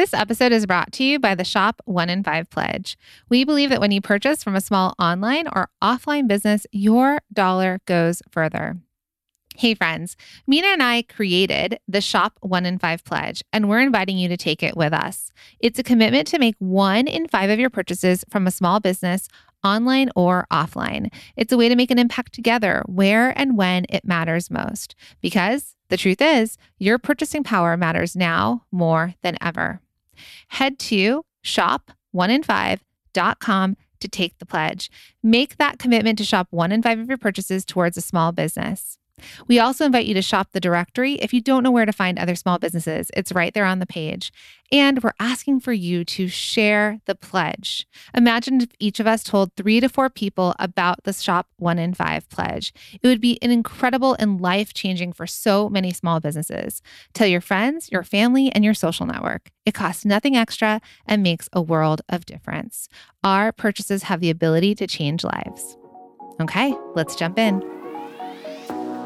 This episode is brought to you by the Shop One in Five Pledge. We believe that when you purchase from a small online or offline business, your dollar goes further. Hey, friends, Minna and I created the Shop One in Five Pledge, and we're inviting you to take it with us. It's a commitment to make one in five of your purchases from a small business online or offline. It's a way to make an impact together where and when it matters most. Because the truth is, your purchasing power matters now more than ever. Head to shop1in5.com to take the pledge. Make that commitment to shop one in five of your purchases towards a small business. We also invite you to shop the directory if you don't know where to find other small businesses. It's right there on the page. And we're asking for you to share the pledge. Imagine if each of us told three to four people about the Shop One in Five pledge. It would be an incredible and life changing for so many small businesses. Tell your friends, your family, and your social network. It costs nothing extra and makes a world of difference. Our purchases have the ability to change lives. Okay, let's jump in.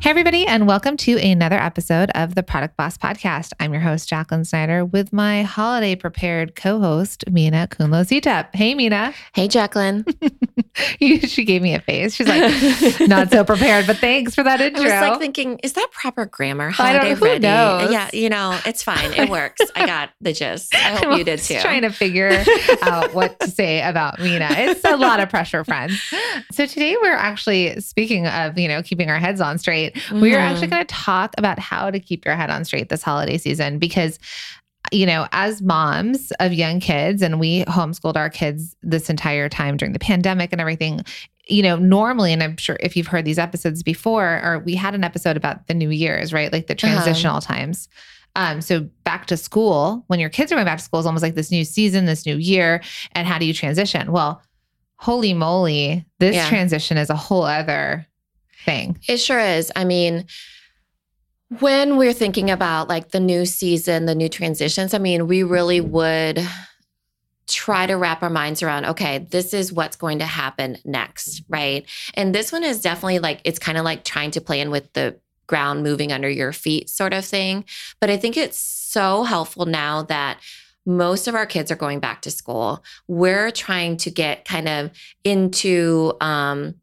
Hey, everybody, and welcome to another episode of the Product Boss Podcast. I'm your host, Jacqueline Snyder, with my holiday prepared co host, Minna Khounlo-Sithep. Hey, Minna. Hey, Jacqueline. she gave me a face. She's like, not so prepared, but thanks for that intro. I was like thinking, is that proper grammar? Holiday I don't, who ready? Uh, knows? Yeah, you know, it's fine. It works. I got the gist. I hope I'm you did too. Trying to figure out what to say about Minna. It's a lot of pressure, friends. So today we're actually speaking of, you know, keeping our heads on straight straight. Mm-hmm. We're actually going to talk about how to keep your head on straight this holiday season because you know, as moms of young kids, and we homeschooled our kids this entire time during the pandemic and everything, you know, normally, and I'm sure if you've heard these episodes before, or we had an episode about the New Year's, right? Like the uh-huh. transitional uh-huh. times. Um, so back to school, when your kids are going back to school, is almost like this new season, this new year. And how do you transition? Well, holy moly, this yeah. transition is a whole other thing. It sure is. I mean, when we're thinking about like the new season, the new transitions, I mean, we really would try to wrap our minds around okay this is what's going to happen next right and this one is definitely like it's kind of like trying to play in with the ground moving under your feet sort of thing but i think it's so helpful now that most of our kids are going back to school we're trying to get kind of into um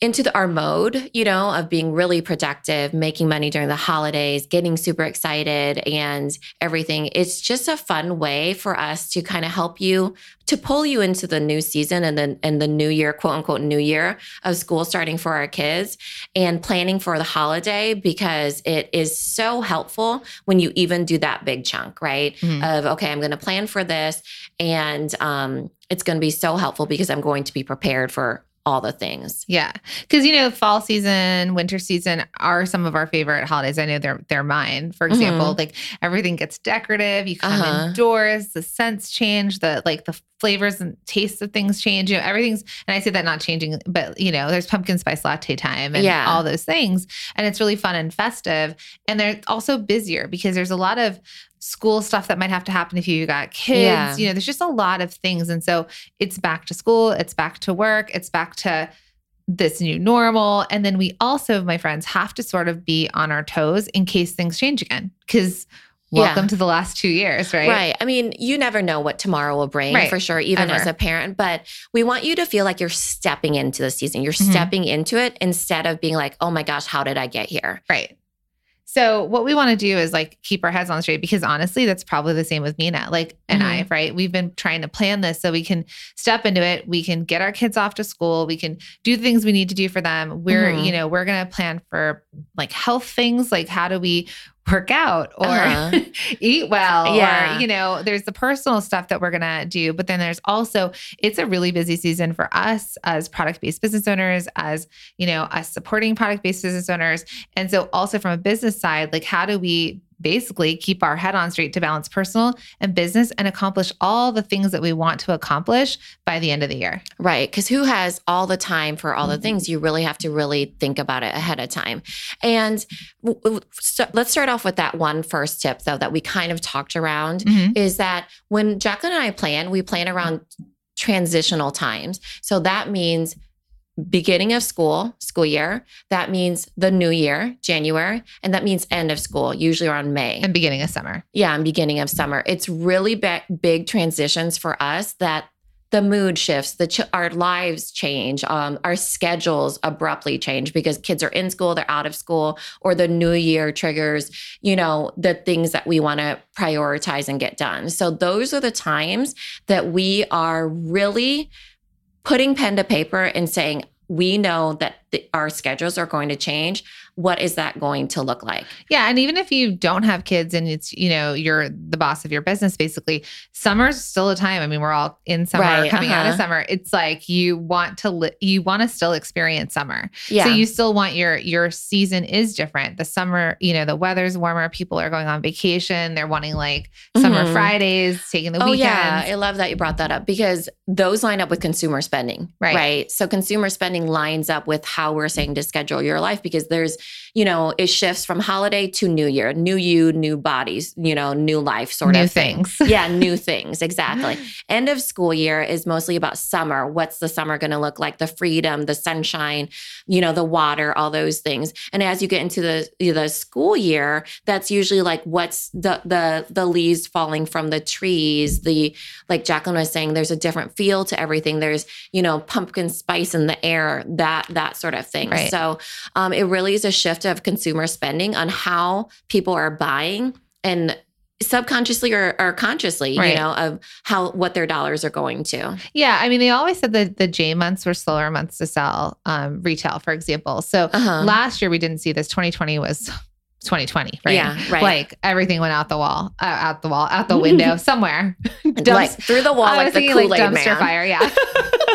into the, our mode, you know, of being really productive, making money during the holidays, getting super excited and everything. It's just a fun way for us to kind of help you to pull you into the new season and then and the new year, quote unquote new year of school starting for our kids and planning for the holiday because it is so helpful when you even do that big chunk, right? Mm-hmm. Of okay, I'm going to plan for this and um it's going to be so helpful because I'm going to be prepared for all the things. Yeah. Cuz you know fall season, winter season are some of our favorite holidays. I know they're they're mine. For example, mm-hmm. like everything gets decorative, you come uh-huh. indoors, the scents change, the like the flavors and tastes of things change. You know, everything's and I say that not changing, but you know, there's pumpkin spice latte time and yeah. all those things. And it's really fun and festive. And they're also busier because there's a lot of school stuff that might have to happen if you got kids. Yeah. You know, there's just a lot of things. And so it's back to school, it's back to work, it's back to this new normal. And then we also, my friends, have to sort of be on our toes in case things change again. Because welcome yeah. to the last two years, right? Right. I mean, you never know what tomorrow will bring right. for sure, even Ever. as a parent. But we want you to feel like you're stepping into the season. You're mm-hmm. stepping into it instead of being like, oh my gosh, how did I get here? Right. So what we want to do is like keep our heads on straight because honestly, that's probably the same with Minna, like and mm-hmm. I, right? We've been trying to plan this so we can step into it. We can get our kids off to school. We can do the things we need to do for them. We're, mm-hmm. you know, we're gonna plan for like health things, like how do we work out or uh-huh. eat well yeah. or you know there's the personal stuff that we're going to do but then there's also it's a really busy season for us as product based business owners as you know us supporting product based business owners and so also from a business side like how do we basically keep our head on straight to balance personal and business and accomplish all the things that we want to accomplish by the end of the year. Right. Because who has all the time for all the mm-hmm. things? You really have to really think about it ahead of time. And so let's start off with that one first tip, though, that we kind of talked around mm-hmm. is that when Jacqueline and I plan, we plan around transitional times. So that means beginning of school, school year. That means the new year, January, and that means end of school, usually around May. And beginning of summer. Yeah, and beginning of summer. It's really big, big transitions for us that the mood shifts, the ch- our lives change, um, our schedules abruptly change because kids are in school, they're out of school, or the new year triggers, you know, the things that we want to prioritize and get done. So those are the times that we are really putting pen to paper and saying, we know that the, our schedules are going to change what is that going to look like yeah and even if you don't have kids and it's you know you're the boss of your business basically summer's still a time i mean we're all in summer right, coming uh-huh. out of uh-huh. summer it's like you want to li- you want to still experience summer yeah. so you still want your your season is different the summer you know the weather's warmer people are going on vacation they're wanting like summer mm-hmm. fridays taking the oh, weekends yeah i love that you brought that up because those line up with consumer spending right right so consumer spending lines up with how we're saying to schedule your life because there's, you know, it shifts from holiday to new year, new you, new bodies, you know, new life sort new of things. Thing. yeah, new things. Exactly. End of school year is mostly about summer. What's the summer going to look like? The freedom, the sunshine, you know, the water, all those things. And as you get into the the school year, that's usually like what's the the the leaves falling from the trees, the like Jacqueline was saying, there's a different feel to everything. There's, you know, pumpkin spice in the air, that that sort of thing. Right. So um, it really is a shift of consumer spending on how people are buying and subconsciously or, or consciously, right. you know, of how what their dollars are going to. Yeah, I mean, they always said that the J months were slower months to sell um, retail, for example. So uh-huh. last year we didn't see this. 2020 was 2020, right? Yeah, right. Like everything went out the wall, uh, out the wall, out the window, somewhere, Dumps- like through the wall, like the Kool Aid like dumpster man. fire. Yeah.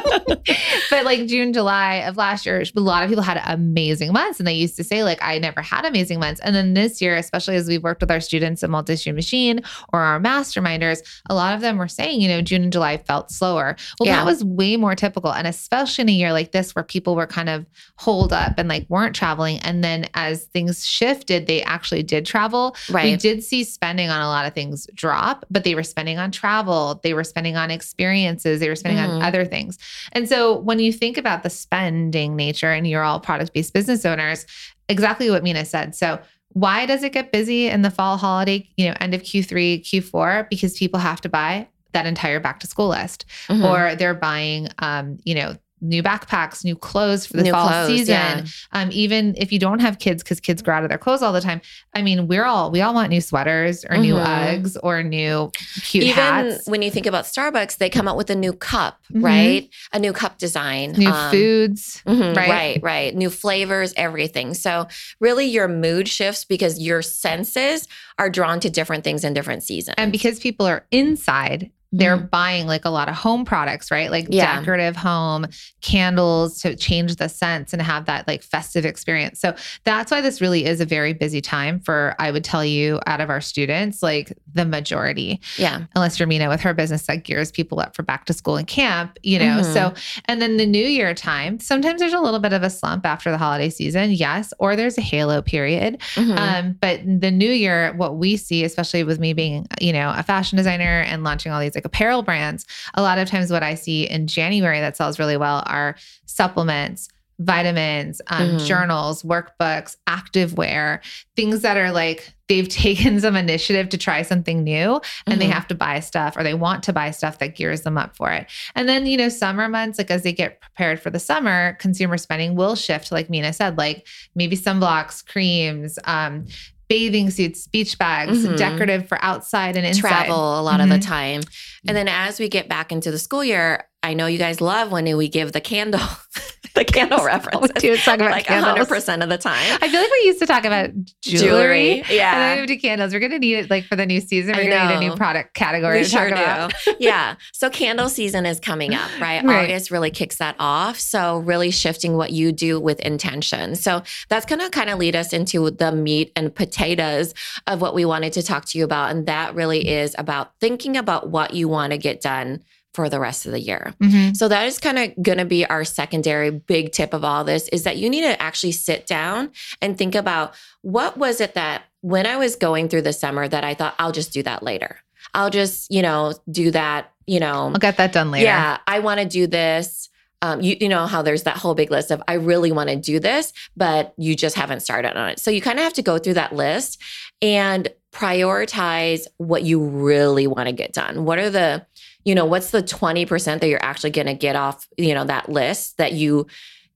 but like June, July of last year, a lot of people had amazing months. And they used to say, like, I never had amazing months. And then this year, especially as we've worked with our students at Multi Stream Machine or our masterminders, a lot of them were saying, you know, June and July felt slower. Well, yeah. that was way more typical. And especially in a year like this where people were kind of holed up and like weren't traveling. And then as things shifted, they actually did travel. Right. We did see spending on a lot of things drop, but they were spending on travel, they were spending on experiences, they were spending mm-hmm. on other things. And so when you think about the spending nature and you're all product based business owners, exactly what Minna said. So why does it get busy in the fall holiday, you know, end of Q3, Q4? Because people have to buy that entire back to school list mm-hmm. or they're buying um, you know new backpacks, new clothes for the new fall clothes, season. Yeah. Um, even if you don't have kids, because kids grow out of their clothes all the time. I mean, we're all we all want new sweaters or mm-hmm. new Uggs or new cute even hats. When you think about Starbucks, they come out with a new cup, mm-hmm. right? A new cup design, new um, foods, mm-hmm, right? Right, right. New flavors, everything. So really, your mood shifts because your senses are drawn to different things in different seasons, and because people are inside they're mm. buying like a lot of home products, right? Like yeah. decorative home candles to change the scents and have that like festive experience. So that's why this really is a very busy time for, I would tell you, out of our students, like the majority. Yeah. Unless you're Minna with her business that gears people up for back to school and camp, you know? Mm-hmm. So, and then the new year time, sometimes there's a little bit of a slump after the holiday season, yes, or there's a halo period. Mm-hmm. Um, but the new year, what we see, especially with me being, you know, a fashion designer and launching all these apparel brands, a lot of times what I see in January that sells really well are supplements, vitamins, um, mm. journals, workbooks, activewear, things that are like they've taken some initiative to try something new and mm-hmm. they have to buy stuff or they want to buy stuff that gears them up for it. And then, you know, summer months, like as they get prepared for the summer, consumer spending will shift, like Minna said, like maybe sunblocks, creams, um, bathing suits, beach bags, mm-hmm. decorative for outside and inside. Travel a lot mm-hmm. of the mm-hmm. time. And then as we get back into the school year, I know you guys love when we give the candle the candle reference. Oh, we do talk about like candles. 100% of the time. I feel like we used to talk about jewelry. Jewelry, And then yeah. we to candles. We're gonna need it like for the new season. We're gonna need a new product category We to sure talk about. do. yeah. So candle season is coming up, right? Right. August really kicks that off. So really shifting what you do with intention. So that's going to kind of lead us into the meat and potatoes of what we wanted to talk to you about. And that really is about thinking about what you want to get done for the rest of the year. Mhm. So that is kind of going to be our secondary big tip of all this is that you need to actually sit down and think about what was it that when I was going through the summer that I thought I'll just do that later. I'll just, you know, do that, you know. I'll get that done later. Yeah, I want to do this. Um, you, you know how there's that whole big list of I really want to do this, but you just haven't started on it. So you kind of have to go through that list and prioritize what you really want to get done. What are the, you know, what's the 20% that you're actually going to get off, you know, that list that you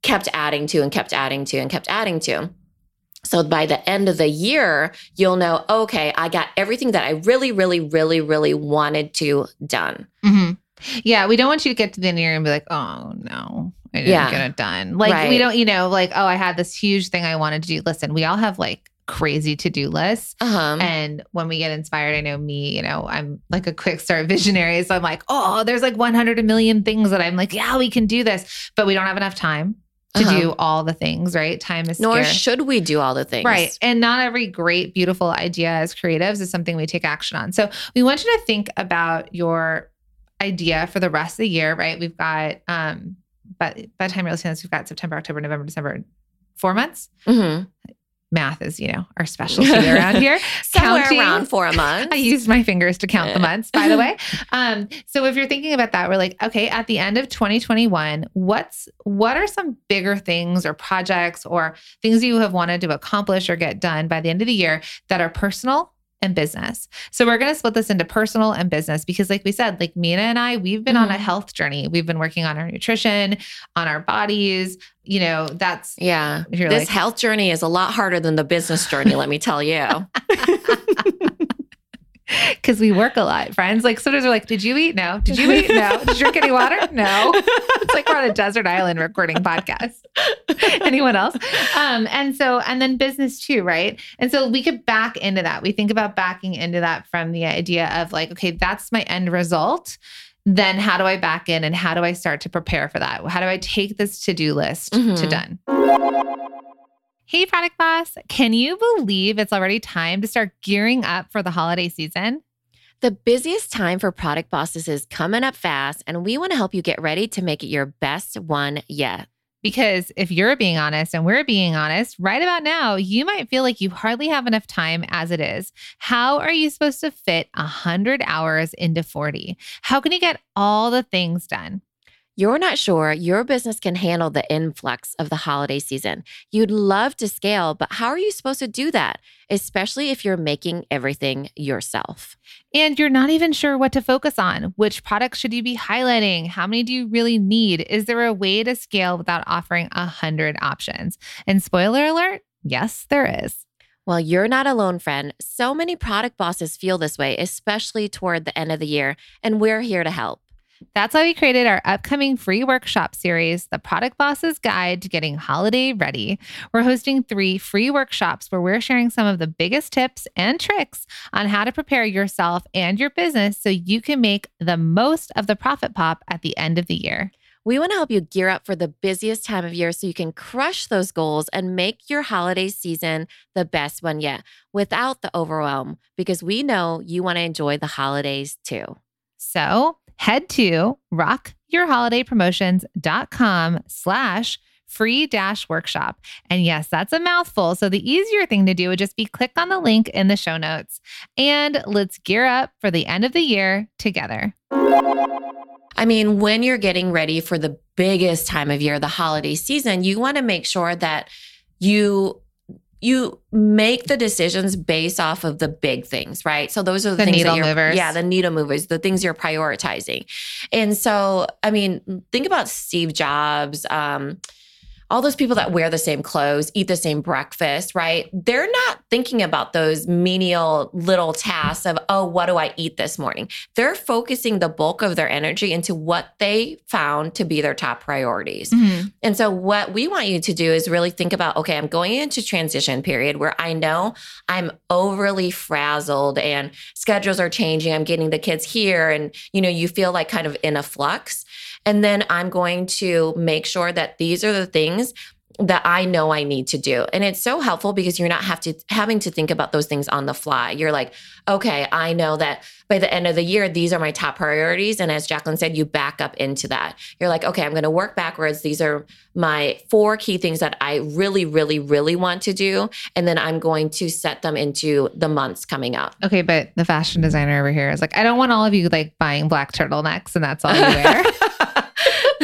kept adding to and kept adding to and kept adding to. So by the end of the year, you'll know, okay, I got everything that I really, really, really, really wanted to done. hmm Yeah, we don't want you to get to the end of the year and be like, oh no, I didn't Yeah. get it done. Like we don't, you know, like, oh, I had this huge thing I wanted to do. Listen, we all have like crazy to-do lists. Uh-huh. And when we get inspired, I know me, you know, I'm like a quick start visionary. So I'm like, oh, there's like 100 million things that I'm like, yeah, we can do this. But we don't have enough time to Uh-huh. do all the things, right? Time is Nor scarce. should we do all the things. Right. And not every great, beautiful idea as creatives is something we take action on. So we want you to think about your idea for the rest of the year, right? We've got, um, but by the time you're listening to this, we've got September, October, November, December, four months. hmm Math is, you know, our specialty around here. Somewhere Counting. around four a month. I used my fingers to count the months, by the way. Um, so if you're thinking about that, we're like, okay, at the end of 2021, what's what are some bigger things or projects or things you have wanted to accomplish or get done by the end of the year that are personal and business. So we're going to split this into personal and business because like we said, like Minna and I, we've been on a Mhm. health journey. We've been working on our nutrition, on our bodies, you know, that's yeah. this like health journey is a lot harder than the business journey, let me tell you. because we work a lot, friends. Like sometimes we're like, "Did you eat? No. Did you eat? No. Did you drink any water? No." It's like we're on a desert island recording podcasts. Anyone else? Um, and so, and then business too, right? And so we could back into that. We think about backing into that from the idea of like, okay, that's my end result. Then how do I back in and how do I start to prepare for that? How do I take this to do list to Mhm. done? Hey, product boss, can you believe it's already time to start gearing up for the holiday season? The busiest time for product bosses is coming up fast, and we want to help you get ready to make it your best one yet. Because if you're being honest and we're being honest, right about now, you might feel like you hardly have enough time as it is. How are you supposed to fit 100 hours into 40? How can you get all the things done? You're not sure your business can handle the influx of the holiday season. You'd love to scale, but how are you supposed to do that, especially if you're making everything yourself? And you're not even sure what to focus on. Which products should you be highlighting? How many do you really need? Is there a way to scale without offering 100 options? And spoiler alert, yes, there is. Well, you're not alone, friend. So many product bosses feel this way, especially toward the end of the year, and we're here to help. That's why we created our upcoming free workshop series, The Product Boss's Guide to Getting Holiday Ready. We're hosting three free workshops where we're sharing some of the biggest tips and tricks on how to prepare yourself and your business so you can make the most of the profit pop at the end of the year. We want to help you gear up for the busiest time of year so you can crush those goals and make your holiday season the best one yet without the overwhelm because we know you want to enjoy the holidays too. So head to rockyourholidaypromotions.com slash free dash workshop. And yes, that's a mouthful. So the easier thing to do would just be click on the link in the show notes. And let's gear up for the end of the year together. I mean, when you're getting ready for the biggest time of year, the holiday season, you want to make sure that you you make the decisions based off of the big things, right? So those are the, The things needle that you're, movers. yeah, the needle movers, the things you're prioritizing. And so, I mean, think about Steve Jobs. Um, all those people that wear the same clothes, eat the same breakfast, right? They're not thinking about those menial little tasks of, oh, what do I eat this morning? They're focusing the bulk of their energy into what they found to be their top priorities. Mm-hmm. And so, what we want you to do is really think about, okay, I'm going into transition period where I know I'm overly frazzled and schedules are changing. I'm getting the kids here, and you know, you feel like kind of in a flux. And then I'm going to make sure that these are the things that I know I need to do. And it's so helpful because you're not have to having to think about those things on the fly. You're like, okay, I know that by the end of the year, these are my top priorities. And as Jacqueline said, you back up into that. You're like, okay, I'm going to work backwards. These are my four key things that I really, really, really want to do. And then I'm going to set them into the months coming up. Okay, but the fashion designer over here is like, I don't want all of you like buying black turtlenecks and that's all you wear.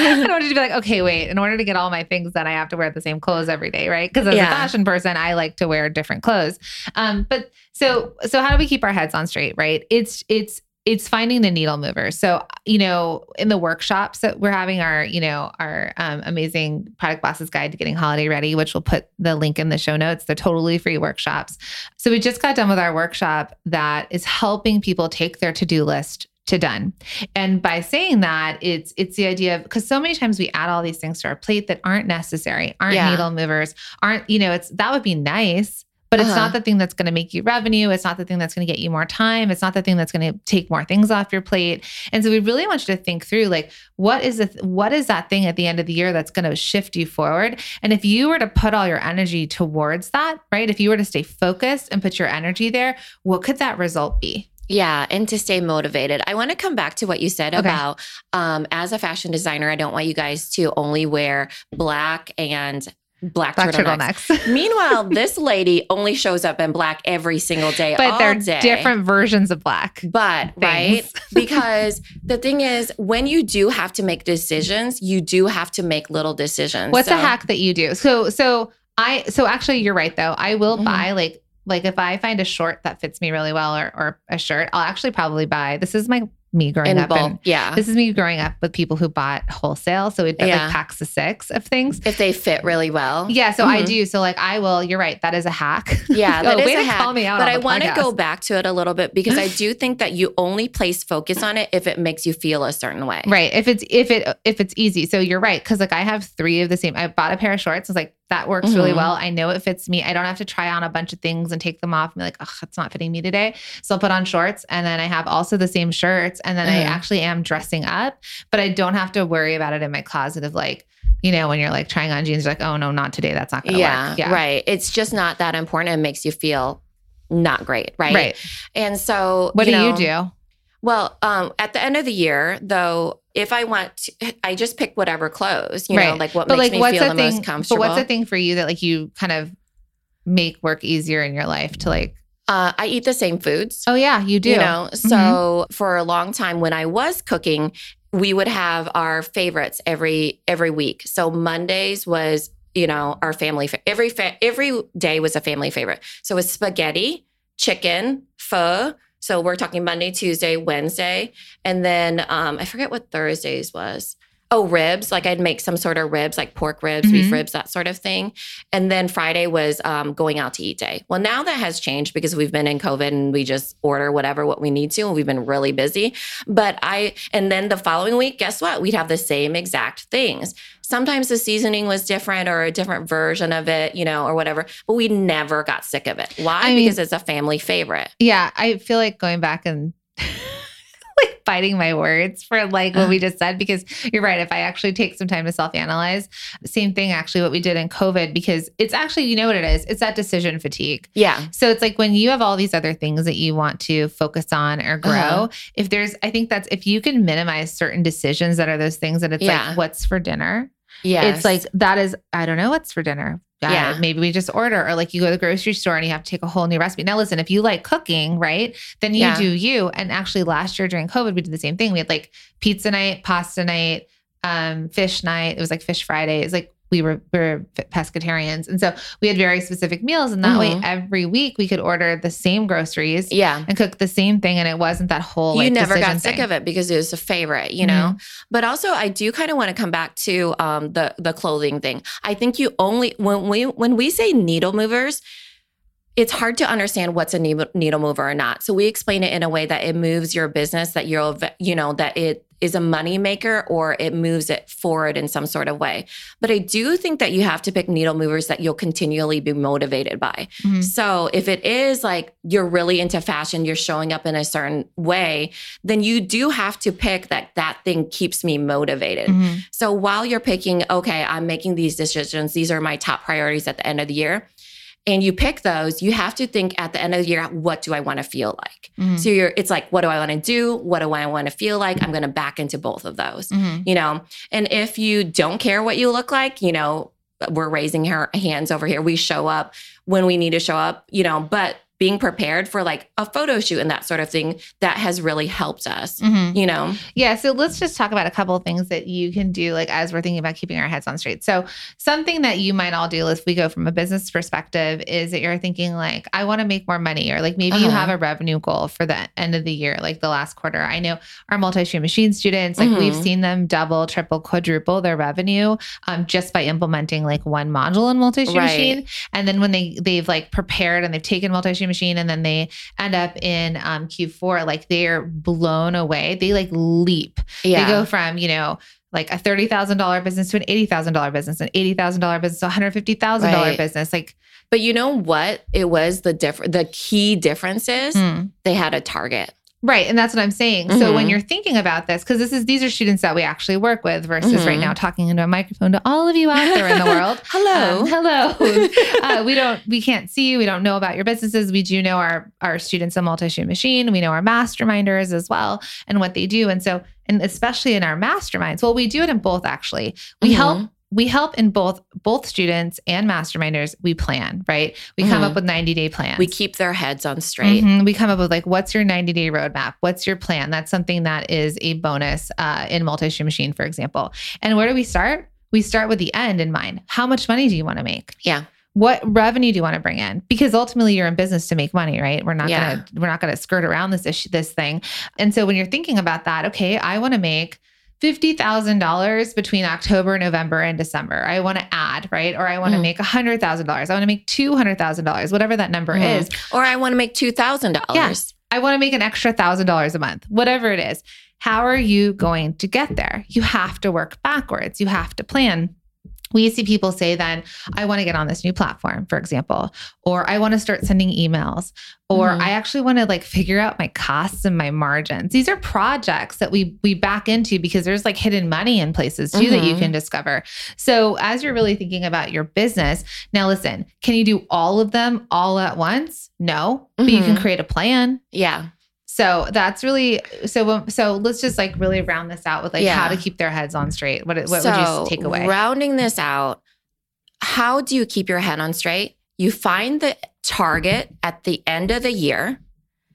I don't want to be like, okay, wait, in order to get all my things then I have to wear the same clothes every day, right? Because as yeah. a fashion person, I like to wear different clothes. Um, but so so how do we keep our heads on straight, right? It's it's it's finding the needle mover. So, you know, in the workshops that we're having our, you know, our um, amazing product bosses guide to getting holiday ready, which we'll put the link in the show notes. They're totally free workshops. So we just got done with our workshop that is helping people take their to-do list to done. And by saying that, it's it's the idea of because so many times we add all these things to our plate that aren't necessary, aren't yeah. needle movers, aren't, you know, it's that would be nice. But it's uh-huh. not the thing that's going to make you revenue. It's not the thing that's going to get you more time. It's not the thing that's going to take more things off your plate. And so we really want you to think through like what is the what is that thing at the end of the year that's going to shift you forward? And if you were to put all your energy towards that, right? If you were to stay focused and put your energy there, what could that result be? Yeah, and to stay motivated. I want to come back to what you said okay. about um, as a fashion designer, I don't want you guys to only wear black and black, black turtlenecks. turtlenecks. Meanwhile, this lady only shows up in black every single day. But they're day. different versions of black. But things. right, because the thing is, when you do have to make decisions, you do have to make little decisions. What's so, a hack that you do? So, so I, so actually, you're right though. I will mm-hmm. buy like like if I find a short that fits me really well or, or a shirt, I'll actually probably buy. This is my me growing in up. Bulk, and yeah. This is me growing up with people who bought wholesale. So it yeah. like packs of six of things. If they fit really well. Yeah. So mm-hmm. I do. So like I will, you're right. That is a hack. Yeah. That oh, is a hack. but I want to go back to it a little bit because I do think that you only place focus on it if it makes you feel a certain way. Right. If it's if it if it's easy. So you're right. Cause like I have three of the same. I bought a pair of shorts. It's like that works mm-hmm. really well. I know it fits me. I don't have to try on a bunch of things and take them off and be like, oh, it's not fitting me today. So I'll put on shorts and then I have also the same shirts. And then mm-hmm. I actually am dressing up, but I don't have to worry about it in my closet of like, you know, when you're like trying on jeans, like, oh no, not today. That's not gonna yeah, work. Yeah. Right. It's just not that important. It makes you feel not great. Right. Right. And so what you do know, you do? Well, um, at the end of the year, though, if I want, to, I just pick whatever clothes, you right. know, like what but makes like, me feel the, thing, most comfortable. But what's the thing for you that like you kind of make work easier in your life to like uh, I eat the same foods. Oh yeah, you do. You know, mm-hmm. so for a long time when I was cooking, we would have our favorites every every week. So Mondays was you know our family fa- every fa- every day was a family favorite. So it's spaghetti, chicken, pho. So we're talking Monday, Tuesday, Wednesday, and then um, I forget what Thursdays was. Oh ribs like i'd make some sort of ribs like pork ribs mm-hmm. beef ribs that sort of thing. And then friday was um, going out to eat day. Well now that has changed because we've been in covid and we just order whatever what we need to and we've been really busy. But i and then the following week guess what? We'd have the same exact things sometimes the seasoning was different or a different version of it you know or whatever but we never got sick of it why I because it's a family favorite yeah i feel like going back and like biting my words for like what we just said because you're right. If I actually take some time to self analyze, same thing actually what we did in COVID because it's actually, you know what it is? It's that decision fatigue. Yeah. So it's like when you have all these other things that you want to focus on or grow, uh-huh. if there's, I think that's if you can minimize certain decisions that are those things that it's yeah. like, what's for dinner? Yeah. It's like, that is, I don't know what's for dinner yeah. maybe we just order or like you go to the grocery store and you have to take a whole new recipe. Now listen, if you like cooking, right? Then you yeah. do you. And actually last year during COVID, we did the same thing. We had like pizza night, pasta night, um, fish night. It was like fish Friday. It's like we were we were pescatarians, and so we had very specific meals, and that way Mhm. every week we could order the same groceries Yeah. and cook the same thing, and it wasn't that whole. you like, never got sick thing. of it because it was a favorite, you know. But also, I do kind of want to come back to um, the the clothing thing. I think you only when we when we say needle movers, it's hard to understand what's a needle needle mover or not. So we explain it in a way that it moves your business, that you're you know that it is a money maker or it moves it forward in some sort of way. But I do think that you have to pick needle movers that you'll continually be motivated by. Mhm. So if it is like you're really into fashion, you're showing up in a certain way, then you do have to pick that that thing keeps me motivated. Mhm. So while you're picking, okay, I'm making these decisions, these are my top priorities at the end of the year. And you pick those, you have to think at the end of the year, what do I want to feel like? Mhm. So you're it's like, what do I want to do? What do I want to feel like? I'm gonna back into both of those Mhm. you know and if you don't care what you look like you know we're raising our hands over here we show up when we need to show up you know but being prepared for like a photo shoot and that sort of thing that has really helped us Mhm. you know Yeah, so let's just talk about a couple of things that you can do, like as we're thinking about keeping our heads on straight. So, something that you might all do if we go from a business perspective is that you're thinking, like, I want to make more money, or like maybe you Uh-huh. have a revenue goal for the end of the year, like the last quarter. I know our multi stream machine students, like, we've Mhm. seen them double, triple, quadruple their revenue um, just by implementing like one module in multi stream Right. machine. And then when they, they've like prepared and they've taken multi stream machine and then they end up in um, Q4, like they're blown away. They like leap. yeah They go from, you know, like a $30,000 business to an $80,000 business, an $80,000 business to a $150,000 Right. business. Like, but you know what it was the different the key difference is mm. they had a target right. And that's what I'm saying. So when Mhm. you're thinking about this, because this is, these are students that we actually work with versus right Mhm. now talking into a microphone to all of you out there in the world. hello Um, hello. uh, we don't, we can't see you. We don't know about your businesses. We do know our our students in multi-stream machine. We know our masterminders as well and what they do. And so, and especially in our masterminds, well, we do it in both actually. We Mhm. help. We help in both both students and masterminders. We plan, right? We come Mhm. up with 90 day plans. we keep their heads on straight Mhm. We come up with like, what's your 90 day roadmap? What's your plan? That's something that is a bonus uh, in multi stream machine, for example. And where do we start? We start with the end in mind. How much money do you want to make? yeah What revenue do you want to bring in? Because ultimately you're in business to make money, right? We're not Yeah. gonna we're not gonna skirt around this issue, this thing. And so when you're thinking about that, okay, I want to make $50,000 between October, November, and December. I want to add, right? Or I want to Mhm. make $100,000. I want to make $200,000, whatever that number Mhm. is. or i want to make $2000 I want to make an extra thousand dollars a month, whatever it is. How are you going to get there? You have to work backwards. You have to plan. We see people say then, I want to get on this new platform, for example, or I want to start sending emails, or Mhm. I actually want to like figure out my costs and my margins. These are projects that we we back into because there's like hidden money in places too that you Mhm. can discover. So as you're really thinking about your business, now listen, can you do all of them all at once? No, but you can Mhm. create a plan. yeah So that's really so. So let's just like really round this out with like Yeah. how to keep their heads on straight. What what so, would you take away? Rounding this out, how do you keep your head on straight? You find the target at the end of the year.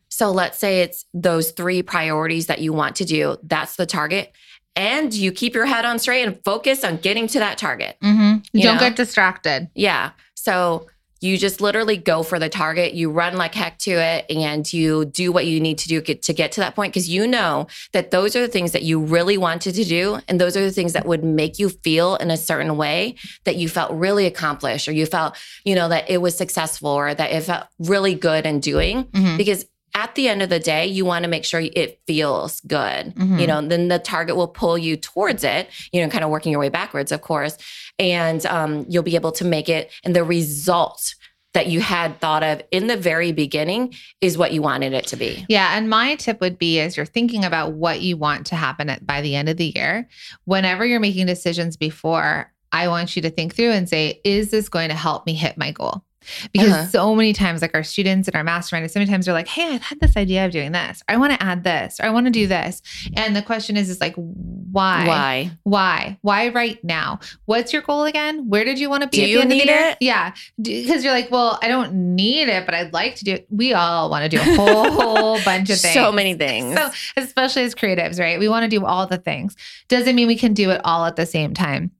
So let's say it's those three priorities that you want to do. That's the target. And you keep your head on straight and focus on getting to that target. Mm-hmm. You Don't know? get distracted. Yeah. So you just literally go for the target, you run like heck to it, and you do what you need to do get, to get to that point because you know that those are the things that you really wanted to do. And those are the things that would make you feel in a certain way that you felt really accomplished or you felt, you know, that it was successful or that it felt really good in doing. Mhm. Because at the end of the day, you want to make sure it feels good. Mhm. You know, then the target will pull you towards it, you know, kind of working your way backwards, of course. And um, you'll be able to make it. And the result that you had thought of in the very beginning is what you wanted it to be. Yeah, and my tip would be as you're thinking about what you want to happen at, by the end of the year, whenever you're making decisions before, I want you to think through and say, is this going to help me hit my goal? Because Uh-huh. so many times, like our students and our mastermind, so many times they're like, hey, I've had this idea of doing this. Or I want to add this, or I want to do this. And the question is, is like, why? Why? Why? Why right now? What's your goal again? Where did you want to be? Do you end of the need it? Yeah, because you're like, well, I don't need it, but I'd like to do it. We all want to do a whole, whole bunch of things. So many things. So, especially as creatives, right? We want to do all the things. Doesn't mean we can do it all at the same time.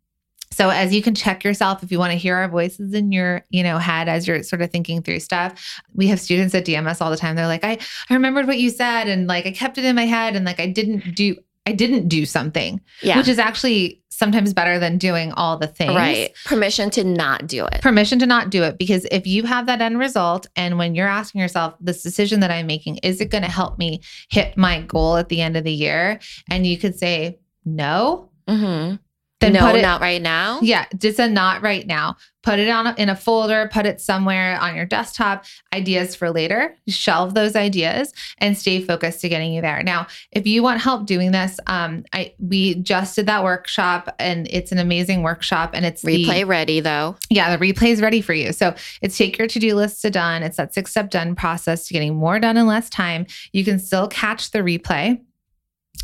So as you can check yourself if you want to hear our voices in your, you know, head as you're sort of thinking through stuff. We have students that DM us all the time. They're like, I, I remembered what you said and like I kept it in my head and like I didn't do I didn't do something. Yeah. Which is actually sometimes better than doing all the things. Right. Permission to not do it. Permission to not do it. Because if you have that end result, and when you're asking yourself, this decision that I'm making, is it going to help me hit my goal at the end of the year? And you could say, no. Mm-hmm. Then no, put it, not right now. Yeah, just a not right now. Put it on in a folder, put it somewhere on your desktop. Ideas for later. Shelve those ideas and stay focused to getting you there. Now, if you want help doing this, um, I we just did that workshop and it's an amazing workshop and it's Replay the, ready though. yeah, the replay is ready for you. So it's take your to-do list to done. It's that six-step done process to getting more done in less time. You can still catch the replay.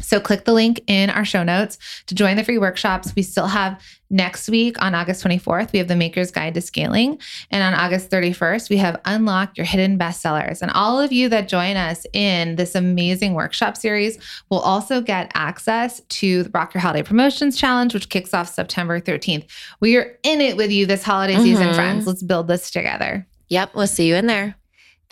So click the link in our show notes to join the free workshops. We still have next week on August 24th, we have the Maker's Guide to Scaling. And on August 31st, we have Unlock Your Hidden Bestsellers. And all of you that join us in this amazing workshop series will also get access to the Rock Your Holiday Promotions Challenge, which kicks off September 13th. We are in it with you this holiday season, Mhm. friends. Let's build this together. Yep. We'll see you in there.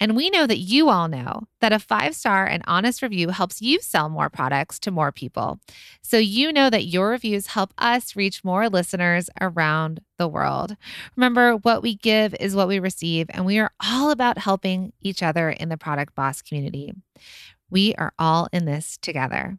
And we know that you all know that a five star and honest review helps you sell more products to more people. So you know that your reviews help us reach more listeners around the world. Remember, what we give is what we receive, and we are all about helping each other in the Product Boss community. We are all in this together.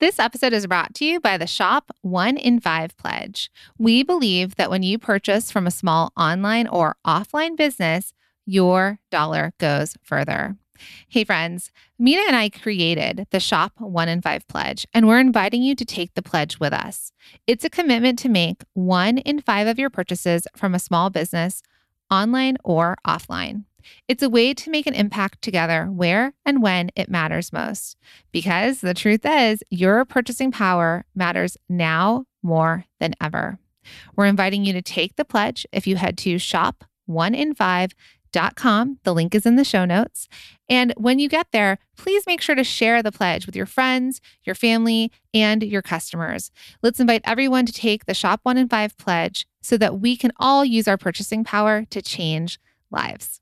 This episode is brought to you by the Shop One in Five Pledge. We believe that when you purchase from a small online or offline business, your dollar goes further. Hey, friends, Minna and I created the Shop One in Five Pledge, and we're inviting you to take the pledge with us. It's a commitment to make one in five of your purchases from a small business, online or offline. It's a way to make an impact together where and when it matters most. Because the truth is, your purchasing power matters now more than ever. We're inviting you to take the pledge if you head to shop1in5.com. The link is in the show notes. And when you get there, please make sure to share the pledge with your friends, your family, and your customers. Let's invite everyone to take the Shop One in Five pledge so that we can all use our purchasing power to change lives.